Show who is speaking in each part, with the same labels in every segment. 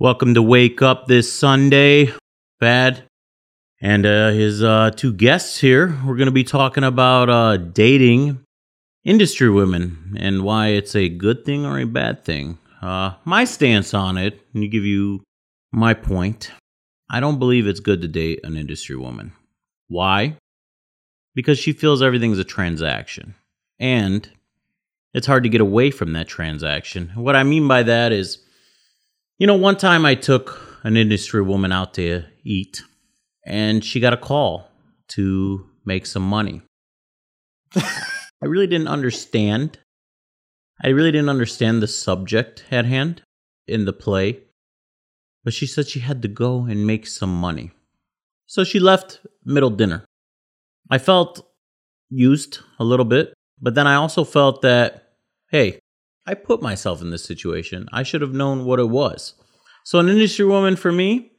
Speaker 1: Welcome to Wake Up this Sunday, Bad. And uh, his uh, two guests here. We're going to be talking about uh, dating industry women and why it's a good thing or a bad thing. Uh, my stance on it, and to give you my point, I don't believe it's good to date an industry woman. Why? Because she feels everything's a transaction. And it's hard to get away from that transaction. What I mean by that is, you know, one time I took an industry woman out to eat, and she got a call to make some money. I really didn't understand. I really didn't understand the subject at hand in the play, but she said she had to go and make some money. So she left middle dinner. I felt used a little bit, but then I also felt that, hey, I put myself in this situation. I should have known what it was. So, an industry woman for me,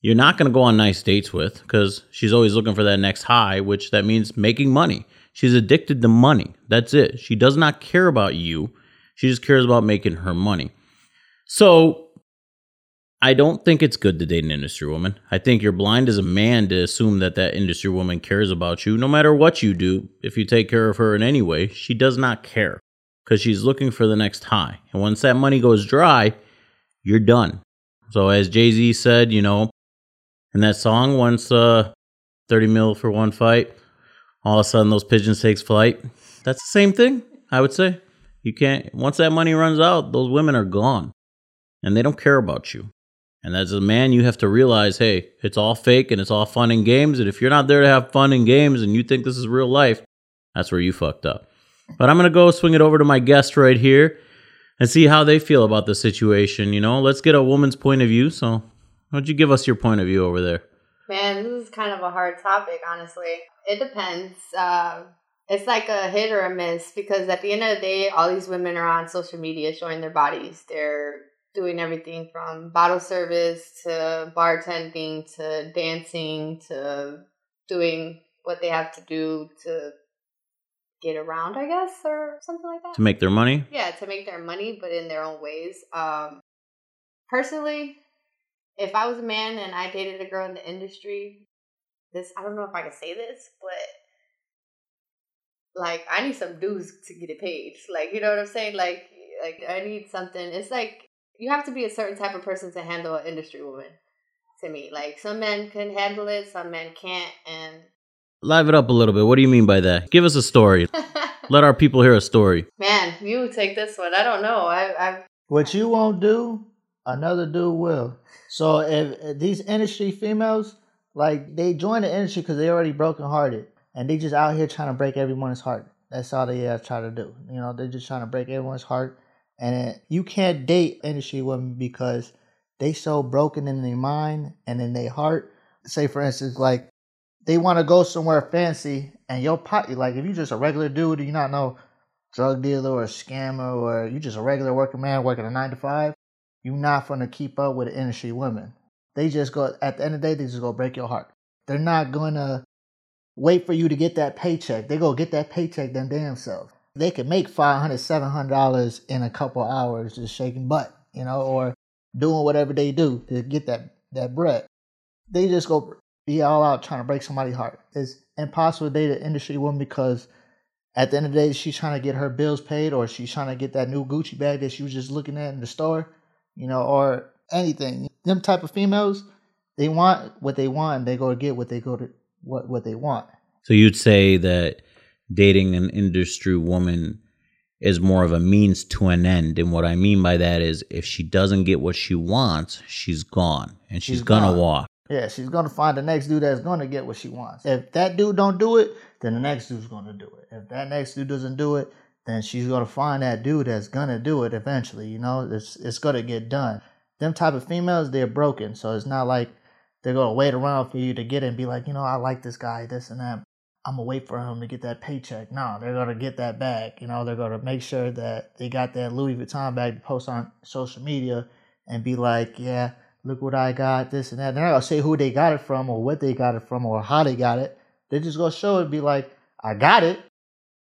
Speaker 1: you're not going to go on nice dates with because she's always looking for that next high, which that means making money. She's addicted to money. That's it. She does not care about you. She just cares about making her money. So, I don't think it's good to date an industry woman. I think you're blind as a man to assume that that industry woman cares about you. No matter what you do, if you take care of her in any way, she does not care because she's looking for the next high. And once that money goes dry, you're done. So as Jay Z said, you know, in that song, once uh, 30 mil for one fight, all of a sudden those pigeons takes flight. That's the same thing, I would say. You can't once that money runs out, those women are gone. And they don't care about you. And as a man, you have to realize, hey, it's all fake and it's all fun and games. And if you're not there to have fun and games and you think this is real life, that's where you fucked up. But I'm gonna go swing it over to my guest right here and see how they feel about the situation. You know, let's get a woman's point of view. So, why don't you give us your point of view over there?
Speaker 2: Man, this is kind of a hard topic, honestly. It depends. Uh, it's like a hit or a miss because at the end of the day, all these women are on social media showing their bodies. They're doing everything from bottle service to bartending to dancing to doing what they have to do to get around, I guess, or something like that.
Speaker 1: To make their money?
Speaker 2: Yeah, to make their money, but in their own ways. Um, personally, if I was a man and I dated a girl in the industry, this I don't know if I can say this, but like I need some dues to get it paid. Like you know what I'm saying? Like like I need something. It's like you have to be a certain type of person to handle an industry woman. To me, like some men can handle it, some men can't, and
Speaker 1: Live it up a little bit. What do you mean by that? Give us a story. Let our people hear a story.
Speaker 2: Man, you take this one. I don't know. I, I
Speaker 3: What you won't do, another dude will. So if, if these industry females, like they join the industry because they already broken hearted, and they just out here trying to break everyone's heart. That's all they uh, try to do. You know, they're just trying to break everyone's heart, and it, you can't date industry women because they so broken in their mind and in their heart. Say for instance, like they want to go somewhere fancy, and your pot, like if you just a regular dude, and you not no drug dealer or scammer, or you just a regular working man working a nine to five, you're not gonna keep up with the industry women. They just go at the end of the day, they just go break your heart. They're not gonna wait for you to get that paycheck. They go get that paycheck them damn self. They can make five hundred, seven hundred dollars in a couple hours just shaking butt, you know, or doing whatever they do to get that that bread. They just go be all out trying to break somebody's heart. It's impossible to date an industry woman because at the end of the day, she's trying to get her bills paid or she's trying to get that new Gucci bag that she was just looking at in the store, you know, or anything. Them type of females, they want what they want and they go to get what they go to what what they want.
Speaker 1: So you'd say that dating an industry woman is more of a means to an end. And what I mean by that is if she doesn't get what she wants, she's gone and she's,
Speaker 3: She's
Speaker 1: gonna
Speaker 3: gone.
Speaker 1: walk.
Speaker 3: Yeah, she's gonna find the next dude that's gonna get what she wants. If that dude don't do it, then the next dude's gonna do it. If that next dude doesn't do it, then she's gonna find that dude that's gonna do it eventually. You know, it's it's gonna get done. Them type of females, they're broken, so it's not like they're gonna wait around for you to get it and be like, you know, I like this guy, this and that. I'm gonna wait for him to get that paycheck. No, they're gonna get that bag. You know, they're gonna make sure that they got that Louis Vuitton bag to post on social media and be like, yeah, look what I got, this and that. They're not gonna say who they got it from or what they got it from or how they got it. They're just gonna show it and be like, I got it.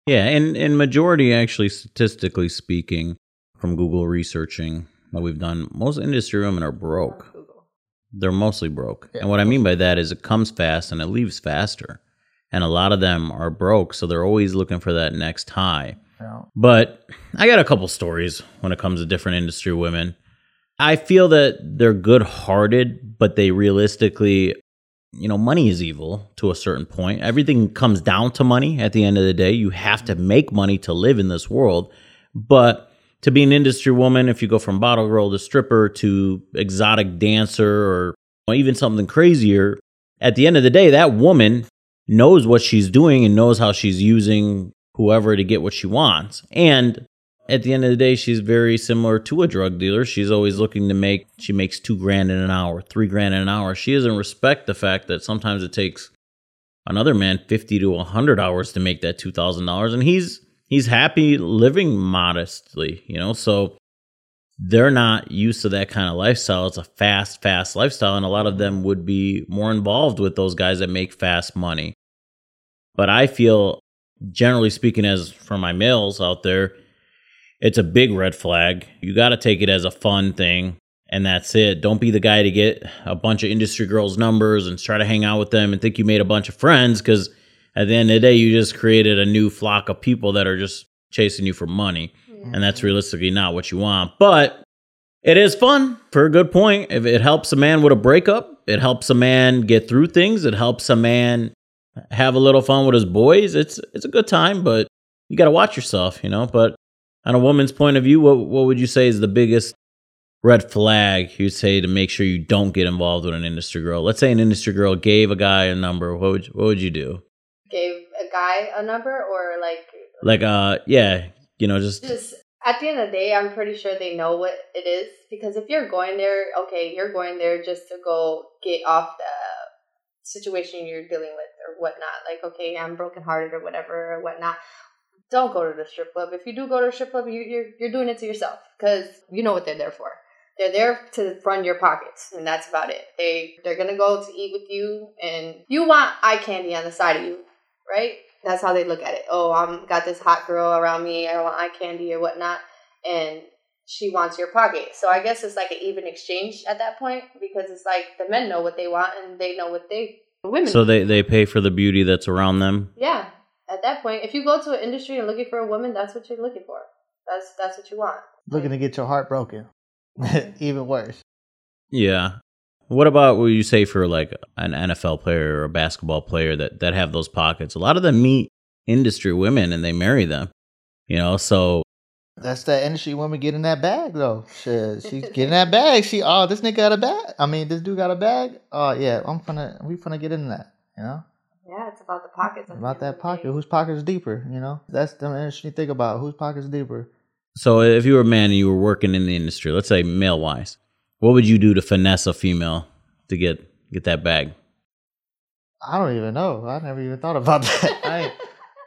Speaker 1: Yeah, and and majority actually statistically speaking, from Google researching, that we've done, most industry women are broke. They're mostly broke.
Speaker 3: Yeah.
Speaker 1: And what I mean by that is it comes fast and it leaves faster. And a lot of them are broke, so they're always looking for that next high.
Speaker 3: Know?
Speaker 1: But I got a couple stories when it comes to different industry women. I feel that they're good hearted, but they realistically, you know, money is evil to a certain point. Everything comes down to money at the end of the day. You have to make money to live in this world. But to be an industry woman, if you go from bottle girl to stripper to exotic dancer or even something crazier, at the end of the day, that woman knows what she's doing and knows how she's using whoever to get what she wants. And at the end of the day, she's very similar to a drug dealer. She's always looking to make, she makes two grand in an hour, three grand in an hour. She doesn't respect the fact that sometimes it takes another man 50 to 100 hours to make that $2,000. And he's, he's happy living modestly, you know? So they're not used to that kind of lifestyle. It's a fast, fast lifestyle. And a lot of them would be more involved with those guys that make fast money. But I feel, generally speaking, as for my males out there, it's a big red flag. You got to take it as a fun thing, and that's it. Don't be the guy to get a bunch of industry girls' numbers and try to hang out with them and think you made a bunch of friends because at the end of the day, you just created a new flock of people that are just chasing you for money. And that's realistically not what you want. But it is fun for a good point. If it helps a man with a breakup, it helps a man get through things, it helps a man have a little fun with his boys. It's it's a good time, but you got to watch yourself, you know. But on a woman's point of view, what what would you say is the biggest red flag you'd say to make sure you don't get involved with an industry girl? Let's say an industry girl gave a guy a number. What would what would you do?
Speaker 2: Gave a guy a number or like
Speaker 1: Like uh yeah, you know, just
Speaker 2: just at the end of the day, I'm pretty sure they know what it is because if you're going there, okay, you're going there just to go get off the situation you're dealing with or whatnot. Like, okay, I'm brokenhearted or whatever or whatnot. Don't go to the strip club. If you do go to a strip club, you, you're you're doing it to yourself because you know what they're there for. They're there to run your pockets, and that's about it. They they're gonna go to eat with you, and you want eye candy on the side of you, right? That's how they look at it. Oh, I'm got this hot girl around me. I want eye candy or whatnot, and she wants your pocket. So I guess it's like an even exchange at that point because it's like the men know what they want and they know what they women.
Speaker 1: so they they pay for the beauty that's around them.
Speaker 2: yeah, at that point, if you go to an industry and looking for a woman, that's what you're looking for. That's that's what you want.
Speaker 3: Looking to get your heart broken. Mm-hmm. Even worse.
Speaker 1: Yeah. What about what you say for like an NFL player or a basketball player that that have those pockets? A lot of them meet industry women and they marry them. You know, so
Speaker 3: That's that industry woman getting that bag though. Shit, she's getting that bag. She oh this nigga got a bag. I mean this dude got a bag. Oh yeah, I'm gonna we gonna get in that. You know
Speaker 2: Yeah, it's about the pockets. at
Speaker 3: about that pocket.
Speaker 2: day.
Speaker 3: Whose pocket is deeper? You know that's the industry think about. Whose pocket is deeper?
Speaker 1: so if you were a man and you were working in the industry, let's say male wise, what would you do to finesse a female to get get that bag?
Speaker 3: I don't even know. I never even thought about that. I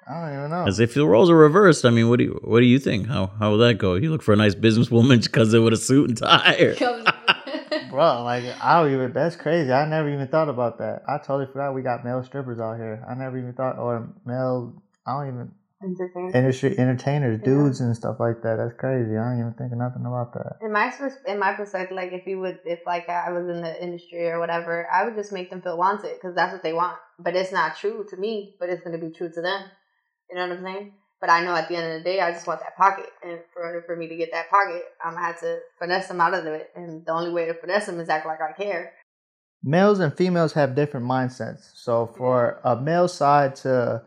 Speaker 3: I don't even know.
Speaker 1: As if the roles are reversed, I mean, what do you what do you think? How how will that go? You look for a nice businesswoman because they with a suit and tie.
Speaker 3: Bro, like I don't even. That's crazy. I never even thought about that. I totally forgot we got male strippers out here. I never even thought, or male. I don't even
Speaker 2: Entertainment.
Speaker 3: industry entertainers,
Speaker 2: Yeah.
Speaker 3: dudes and stuff like that. That's crazy. I don't even think of nothing about that.
Speaker 2: in my in my perspective, like if you would, if like I was in the industry or whatever, I would just make them feel wanted because that's what they want. But it's not true to me, but it's going to be true to them. You know what I'm saying? But I know at the end of the day, I just want that pocket, and for order for me to get that pocket, I'm gonna have to finesse them out of it. And the only way to finesse them is act like I care.
Speaker 3: Males and females have different mindsets. So for a male side to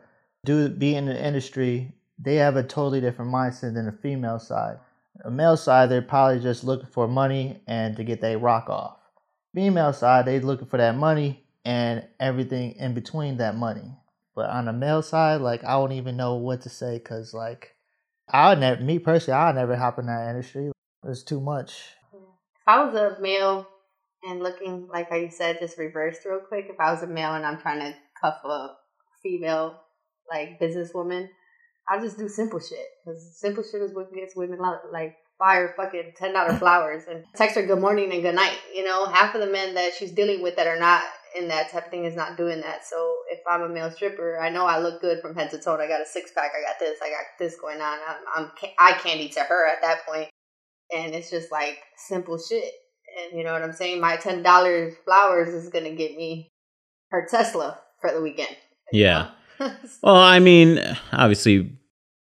Speaker 3: do be in the industry, they have a totally different mindset than the female side. A male side, they're probably just looking for money and to get their rock off. Female side, they looking for that money and everything in between that money. But on the male side, like I don't even know what to say because like I never, me personally, I never hop in that industry. It's too much.
Speaker 2: If I was a male and looking like how you said, just reversed real quick. If I was a male and I'm trying to cuff a female like businesswoman, I just do simple shit because simple shit is what gets women lo- like fire fucking ten dollar flowers and text her good morning and good night. You know, half of the men that she's dealing with that are not in that type of thing is not doing that. So if I'm a male stripper, I know I look good from head to toe. I got a six pack. I got this. I got this going on. I'm, I'm eye candy to her at that point. and it's just like simple shit. And you know what I'm saying? My ten dollars flowers is gonna get me her Tesla for the weekend.
Speaker 1: Yeah. well, I mean, obviously,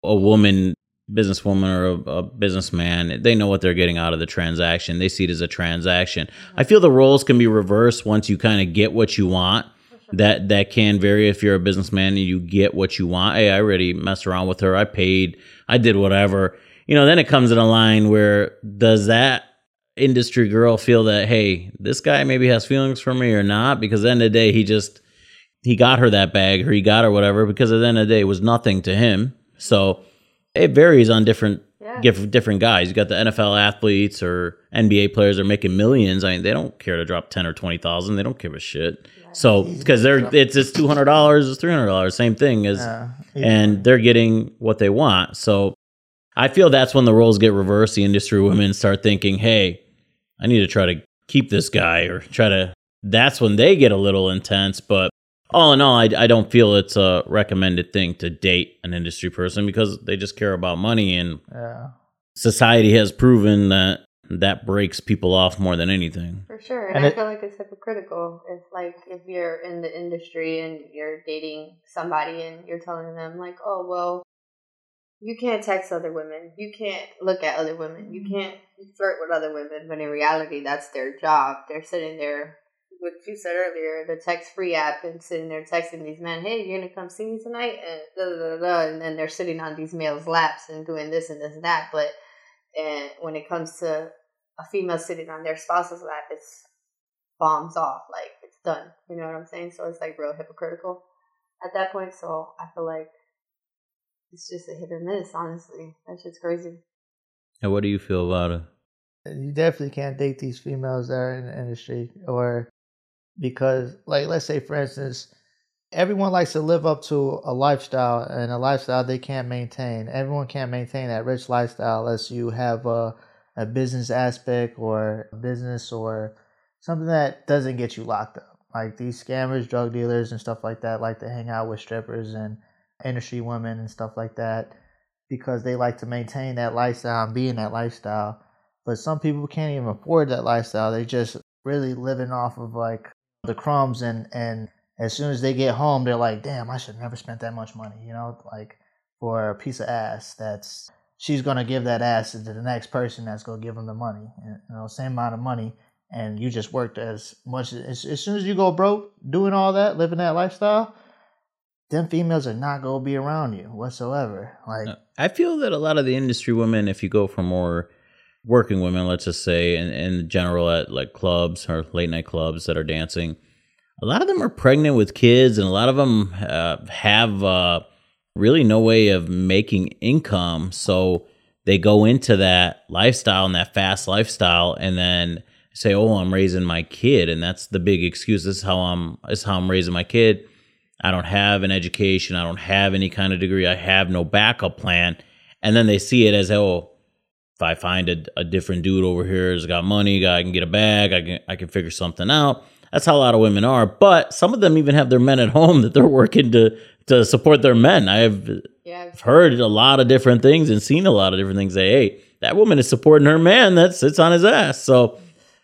Speaker 1: a woman, businesswoman, or a, a, businessman, they know what they're getting out of the transaction. They see it as a transaction. I feel the roles can be reversed once you kind of get what you want. That that can vary if you're a businessman and you get what you want. Hey, I already messed around with her. I paid. I did whatever. You know, then it comes in a line where does that industry girl feel that hey, this guy maybe has feelings for me or not? Because at the end of the day, he just he got her that bag or he got her whatever because at the end of the day it was nothing to him. So it varies on different yeah. different guys. You got the NFL athletes or NBA players are making millions. I mean, they don't care to drop ten or twenty thousand. They don't give a shit. So because they're it's it's two hundred dollars, it's three hundred dollars, same thing as, yeah. and they're getting what they want. So I feel that's when the roles get reversed. The industry women start thinking, "Hey, I need to try to keep this guy," or try to. That's when they get a little intense. But all in all, I, I don't feel it's a recommended thing to date an industry person because they just care about money, and yeah. society has proven that that breaks people off more than anything.
Speaker 2: For sure, and, and I it, feel like it's hypocritical. If like if you're in the industry and you're dating somebody and you're telling them like, oh well, you can't text other women. You can't look at other women. You can't flirt with other women. But in reality, that's their job. They're sitting there, what you said earlier, the text free app, and sitting there texting these men, hey, you're going to come see me tonight? And, da, da, da, and then they're sitting on these males' laps and doing this and this and that. But and when it comes to a female sitting on their spouse's lap, it's bombs off. Like, it's done. You know what I'm saying? So it's like real hypocritical at that point. So I feel like it's just a hit or miss, honestly. That shit's crazy.
Speaker 1: And what do you feel about it?
Speaker 3: You definitely can't date these females that are in the industry, or because, like, let's say, for instance, everyone likes to live up to a lifestyle and a lifestyle they can't maintain. Everyone can't maintain that rich lifestyle unless you have a, a business aspect or a business or something that doesn't get you locked up. Like these scammers, drug dealers, and stuff like that like to hang out with strippers and industry women and stuff like that because they like to maintain that lifestyle and be in that lifestyle. But some people can't even afford that lifestyle. They just really living off of like the crumbs and and as soon as they get home they're like, damn, I should never spent that much money, you know, like for a piece of ass that's she's gonna give that ass to the next person that's gonna give them the money. You know, same amount of money and you just worked as much as as soon as you go broke doing all that, living that lifestyle, them females are not gonna be around you whatsoever. Like uh,
Speaker 1: I feel that a lot of the industry women, if you go for more working women, let's just say, in, in general at like clubs or late night clubs that are dancing, a lot of them are pregnant with kids, and a lot of them uh, have uh, really no way of making income. So they go into that lifestyle and that fast lifestyle, and then say, "Oh, I'm raising my kid," and that's the big excuse. This is how I'm. This is how I'm raising my kid I don't have an education. I don't have any kind of degree. I have no backup plan. And then they see it as, oh, if I find a, a different dude over here who's got money, I can get a bag, I can I can figure something out. That's how a lot of women are. But some of them even have their men at home that they're working to to support their men. I have yeah, heard a lot of different things and seen a lot of different things. Say, hey, that woman is supporting her man that sits on his ass. So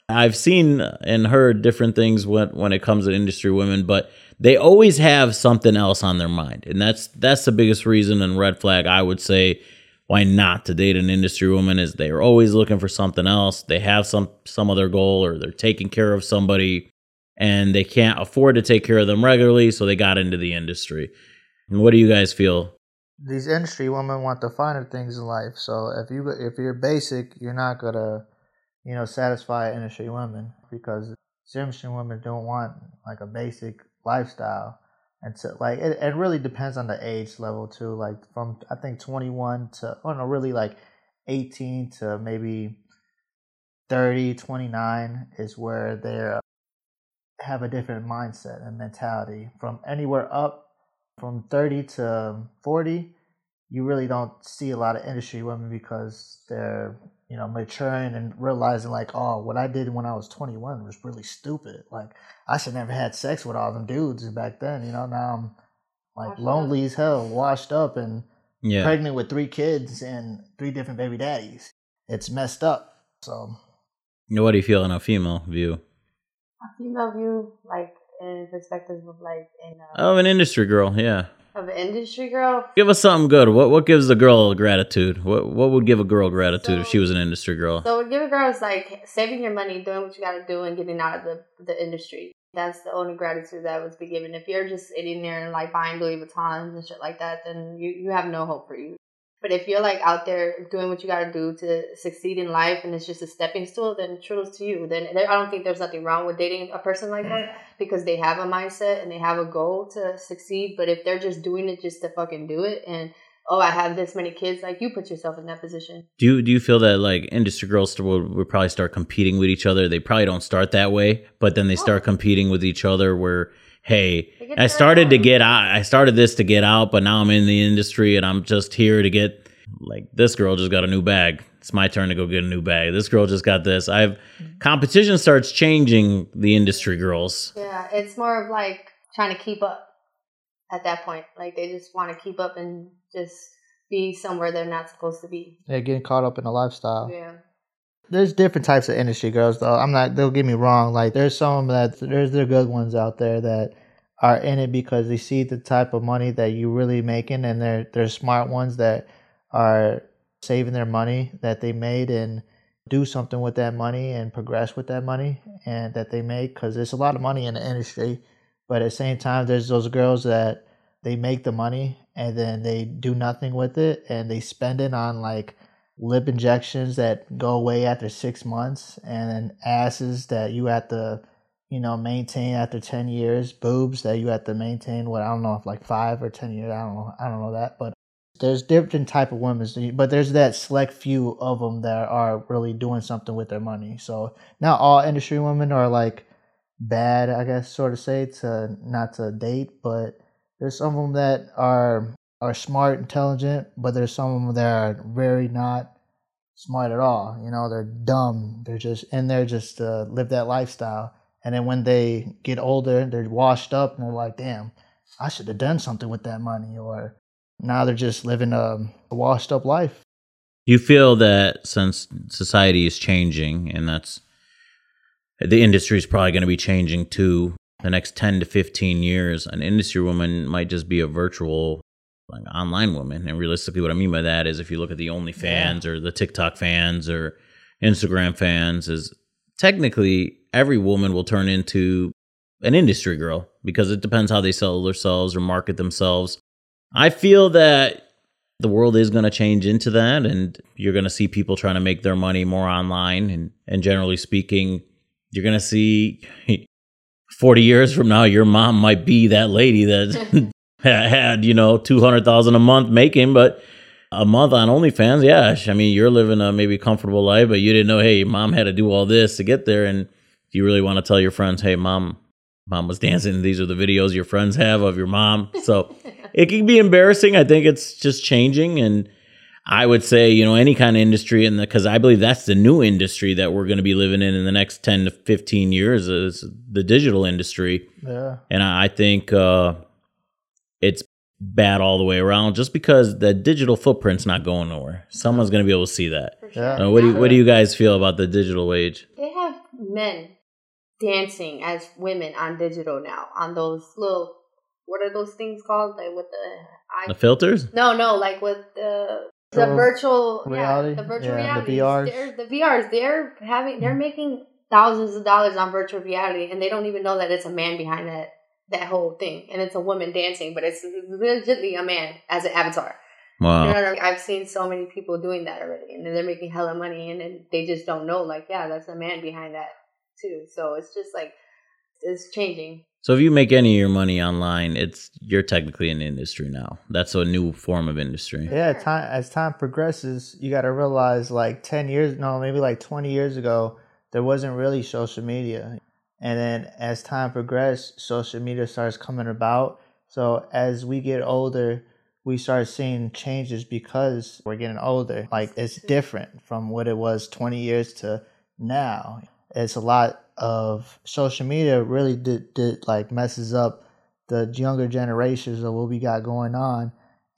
Speaker 1: I've seen and heard different things when when it comes to industry women, but they always have something else on their mind. And that's that's the biggest reason and red flag I would say why not to date an industry woman is they're always looking for something else. They have some some other goal or they're taking care of somebody and they can't afford to take care of them regularly, so they got into the industry. And what do you guys feel?
Speaker 3: These industry women want the finer things in life. So if you if you're basic, you're not gonna, you know, satisfy industry women because industry women don't want like a basic lifestyle. And so, like, it, it really depends on the age level too. Like, from I think 21 to, I don't really like 18 to maybe 30, 29 is where they uh, have a different mindset and mentality. From anywhere up, from 30 to 40, you really don't see a lot of industry women because they're you know, maturing and realizing like, oh, what I did when I was 21 was really stupid. Like, I should never had sex with all them dudes back then. You know, now I'm like lonely as hell, washed up, and yeah. pregnant with three kids and three different baby daddies. it's messed up. So,
Speaker 1: what do you feel in a female view?
Speaker 2: A female view, like in perspective of like in uh,
Speaker 1: of an industry girl? Yeah,
Speaker 2: of industry girl.
Speaker 1: Give us something good. What what gives a girl gratitude? What what would give a girl gratitude so, if she was an industry girl?
Speaker 2: So, what give a girl is like saving your money, doing what you got to do, and getting out of the the industry. That's the only gratitude that would be given. If you're just sitting there and like buying Louis Vuittons and shit like that, then you you have no hope for you. But if you're like out there doing what you got to do to succeed in life and it's just a stepping stool, then truth to you. Then I don't think there's nothing wrong with dating a person like that because they have a mindset and they have a goal to succeed. But if they're just doing it just to fucking do it and oh, I have this many kids, like you put yourself in that position.
Speaker 1: Do you do you feel that like industry girls would, would probably start competing with each other? They probably don't start that way, but then they start oh. competing with each other where hey, I started to get out. I started this to get out, but now I'm in the industry and I'm just here to get like this girl just got a new bag. It's my turn to go get a new bag. This girl just got this. I've mm-hmm. competition starts changing the industry girls.
Speaker 2: Yeah, it's more of like trying to keep up at that point. Like they just want to keep up and just be somewhere they're not supposed to be.
Speaker 3: They're getting caught up in a lifestyle.
Speaker 2: Yeah
Speaker 3: there's different types of industry girls though. I'm not. They'll get me wrong. Like there's some that there's the good ones out there that are in it because they see the type of money that you really making, and they're they're smart ones that are saving their money that they made and do something with that money and progress with that money and that they make because there's a lot of money in the industry. But at the same time, there's those girls that they make the money and then they do nothing with it and they spend it on like lip injections that go away after six months, and then asses that you have to, you know, maintain after ten years, boobs that you have to maintain. What I don't know if like five or ten years. I don't know. I don't know that, but there's different type of women, but there's that select few of them that are really doing something with their money. So not all industry women are like bad, I guess, sort of say to not to date, but there's some of them that are are smart, intelligent, but there's some of them that are very not smart at all. You know, they're dumb. They're just in there just to live that lifestyle. And then when they get older, they're washed up and they're like, damn, I should have done something with that money. Or now they're just living a, a washed up life.
Speaker 1: You feel that since society is changing and that's the industry is probably going to be changing too the next 10 to 15 years, an industry woman might just be a virtual like online woman. And realistically, what I mean by that is if you look at the OnlyFans yeah. or the TikTok fans or Instagram fans, is technically every woman will turn into an industry girl because it depends how they sell themselves or market themselves. I feel that the world is going to change into that and you're going to see people trying to make their money more online and and generally speaking you're going to see 40 years from now your mom might be that lady that had you know two hundred thousand a month making, but a month on OnlyFans, yeah. I mean, you're living a maybe comfortable life, but you didn't know, hey, mom had to do all this to get there, and you really want to tell your friends, hey, mom, mom was dancing. These are the videos your friends have of your mom. So it can be embarrassing. I think it's just changing, and I would say, you know, any kind of industry, and because I believe that's the new industry that we're going to be living in in the next ten to fifteen years is the digital industry.
Speaker 3: Yeah,
Speaker 1: and I think. uh it's bad all the way around just because the digital footprint's not going nowhere. Someone's going to be able to see that.
Speaker 2: Yeah.
Speaker 1: Uh, what do you, what do you guys feel about the digital age?
Speaker 2: They have men dancing as women on digital now on those little what are those things called like with the
Speaker 1: the filters?
Speaker 2: No, no, like with the the virtual reality, yeah, the virtual yeah, reality, the VRs. They're, the VRs, they're having, they're making thousands of dollars on virtual reality, and they don't even know that it's a man behind that that whole thing, and it's a woman dancing, but it's legitimately a man as an avatar.
Speaker 1: Wow.
Speaker 2: You know I mean? I've seen so many people doing that already, and they're making hella money, and then they just don't know. Like, yeah, that's a man behind that too. So it's just like it's changing.
Speaker 1: So if you make any of your money online, it's you're technically in the industry now. That's a new form of industry.
Speaker 3: Yeah, time as time progresses, you got to realize like 10 years, no, maybe like 20 years ago, there wasn't really social media. And then as time progressed, social media starts coming about. So as we get older, we start seeing changes because we're getting older. Like it's different from what it was 20 years to now. It's a lot of social media really did, did like messes up the younger generations of what we got going on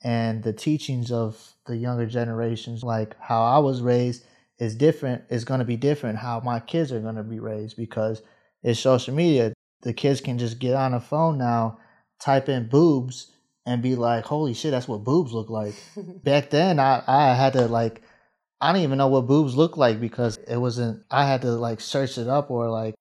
Speaker 3: and the teachings of the younger generations like how I was raised is different. Is going to be different how my kids are going to be raised because it's social media. The kids can just get on a phone now, type in boobs, and be like, "Holy shit, that's what boobs look like." Back then, I I had to like. I don't even know what boobs look like because it wasn't. I had to like search it up or like,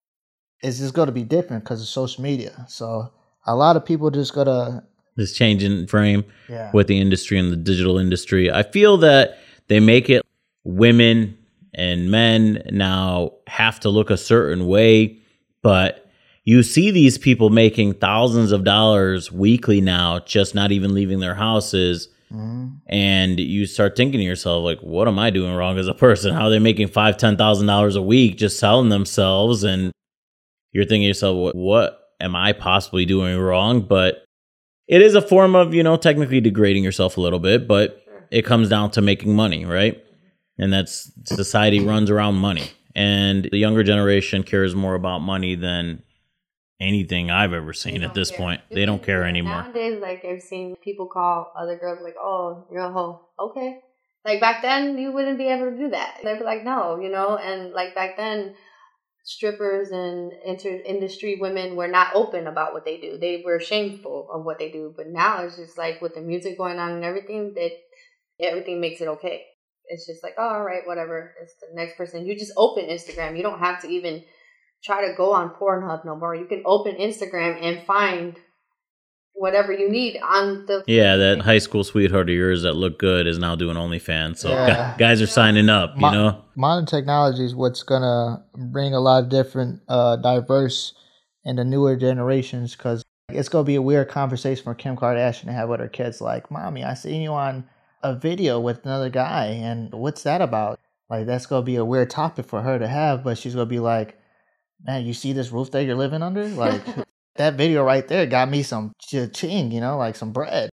Speaker 3: it's just going to be different because of social media. So a lot of people just gotta
Speaker 1: this change in frame
Speaker 3: yeah
Speaker 1: with the industry and the digital industry. I feel that they make it women and men now have to look a certain way, but you see these people making thousands of dollars weekly now, just not even leaving their houses.
Speaker 3: Mhm.
Speaker 1: And you start thinking to yourself, like, what am I doing wrong as a person? How are they making five, ten thousand dollars a week just selling themselves? And you're thinking to yourself, what, what am I possibly doing wrong? But it is a form of, you know, technically degrading yourself a little bit, but it comes down to making money, right? And that's society runs around money. And the younger generation cares more about money than anything I've ever seen at this
Speaker 2: care.
Speaker 1: point. They don't care anymore.
Speaker 2: Nowadays, like I've seen people call other girls like, "Oh, you're a hoe." Okay. Like back then, you wouldn't be able to do that. They'd be like, "No," you know. And like back then, strippers and inter industry women were not open about what they do. They were shameful of what they do. But now it's just like with the music going on and everything, that everything makes it okay. It's just like, oh, all right, whatever. It's the next person. You just open Instagram. You don't have to even try to go on Pornhub no more. You can open Instagram and find whatever you need on the
Speaker 1: Yeah, that high school sweetheart of yours that looked good is now doing OnlyFans. So
Speaker 3: Yeah.
Speaker 1: guys are signing up, you
Speaker 3: My-
Speaker 1: know?
Speaker 3: modern technology is what's gonna bring a lot of different uh diverse and the newer generations because it's gonna be a weird conversation for Kim Kardashian to have with her kids like, Mommy, I seen you on a video with another guy and what's that about? Like that's gonna be a weird topic for her to have, but she's gonna be like, Man, you see this roof that you're living under? Like that video right there got me some ching, you know, like some bread.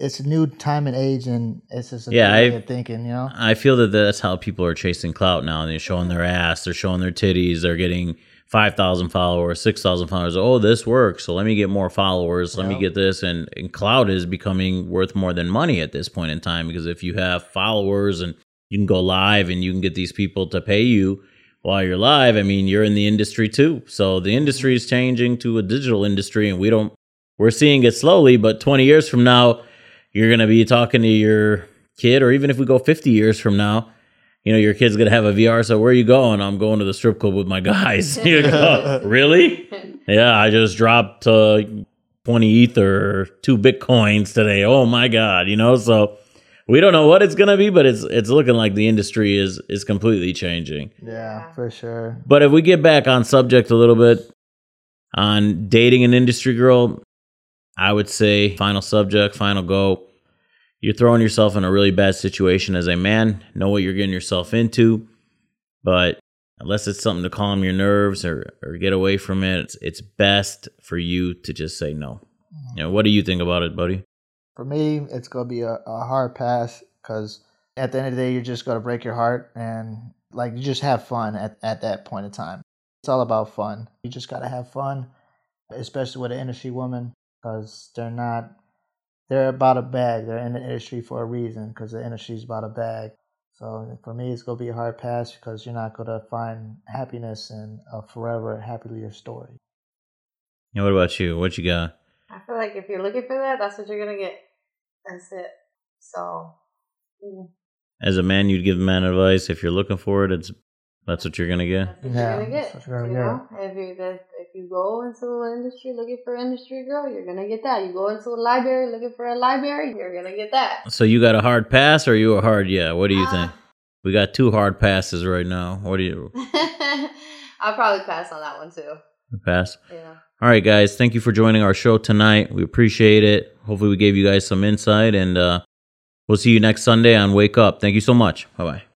Speaker 3: It's a new time and age and it's just a
Speaker 1: Yeah, I-
Speaker 3: of thinking, you know?
Speaker 1: I feel that that's how people are chasing clout now. and They're showing their ass, they're showing their titties, they're getting 5,000 followers, 6,000 followers. Oh, this works. So let me get more followers. Let me get this. And, and clout is becoming worth more than money at this point in time because if you have followers and you can go live and you can get these people to pay you while you're live, I mean, you're in the industry too. So the mm-hmm. industry is changing to a digital industry and we don't, we're seeing it slowly, but 20 years from now, you're going to be talking to your kid, or even if we go 50 years from now, you know, your kid's going to have a VR. So where are you going? I'm going to the strip club with my guys. you go, really? Yeah, I just dropped uh, 20 Ether or two Bitcoins today. Oh my God. You know, so we don't know what it's going to be, but it's, it's looking like the industry is, is completely changing.
Speaker 3: Yeah, for sure.
Speaker 1: But if we get back on subject a little bit on dating an industry girl, I would say final subject, final go. You're throwing yourself in a really bad situation as a man. Know what you're getting yourself into, but unless it's something to calm your nerves or, or get away from it, it's, it's best for you to just say no. Mm-hmm. You know, what do you think about it, buddy?
Speaker 3: For me, it's gonna be a, a hard pass because at the end of the day, you're just gonna break your heart and like you just have fun at, at that point in time. It's all about fun. You just gotta have fun, especially with an industry woman because they're not they're about a bag. They're in the industry for a reason because the industry's about a bag. So for me, it's gonna be a hard pass because you're not gonna find happiness in a forever happily story.
Speaker 1: Yeah, what about you? What you got?
Speaker 2: I feel like if you're looking for that, that's what you're gonna get. That's it. So mm,
Speaker 1: As a man, you'd give a man advice. If you're looking for it, it's that's what you're gonna get.
Speaker 2: that's what
Speaker 3: Yeah,
Speaker 2: you're gonna get.
Speaker 3: that's what you're gonna
Speaker 2: know, if you that if you go into the industry looking for industry girl, you're gonna get that. You go into a library looking for a library, you're gonna get that.
Speaker 1: So you got a hard pass, or you a hard yeah? What do you
Speaker 2: Uh,
Speaker 1: think? We got two hard passes right now. What do you
Speaker 2: I'll probably pass on that one too.
Speaker 1: pass?
Speaker 2: Yeah.
Speaker 1: All right, guys. Thank you for joining our show tonight. We appreciate it. Hopefully, we gave you guys some insight, and uh, we'll see you next Sunday on Wake Up. Thank you so much. Bye bye.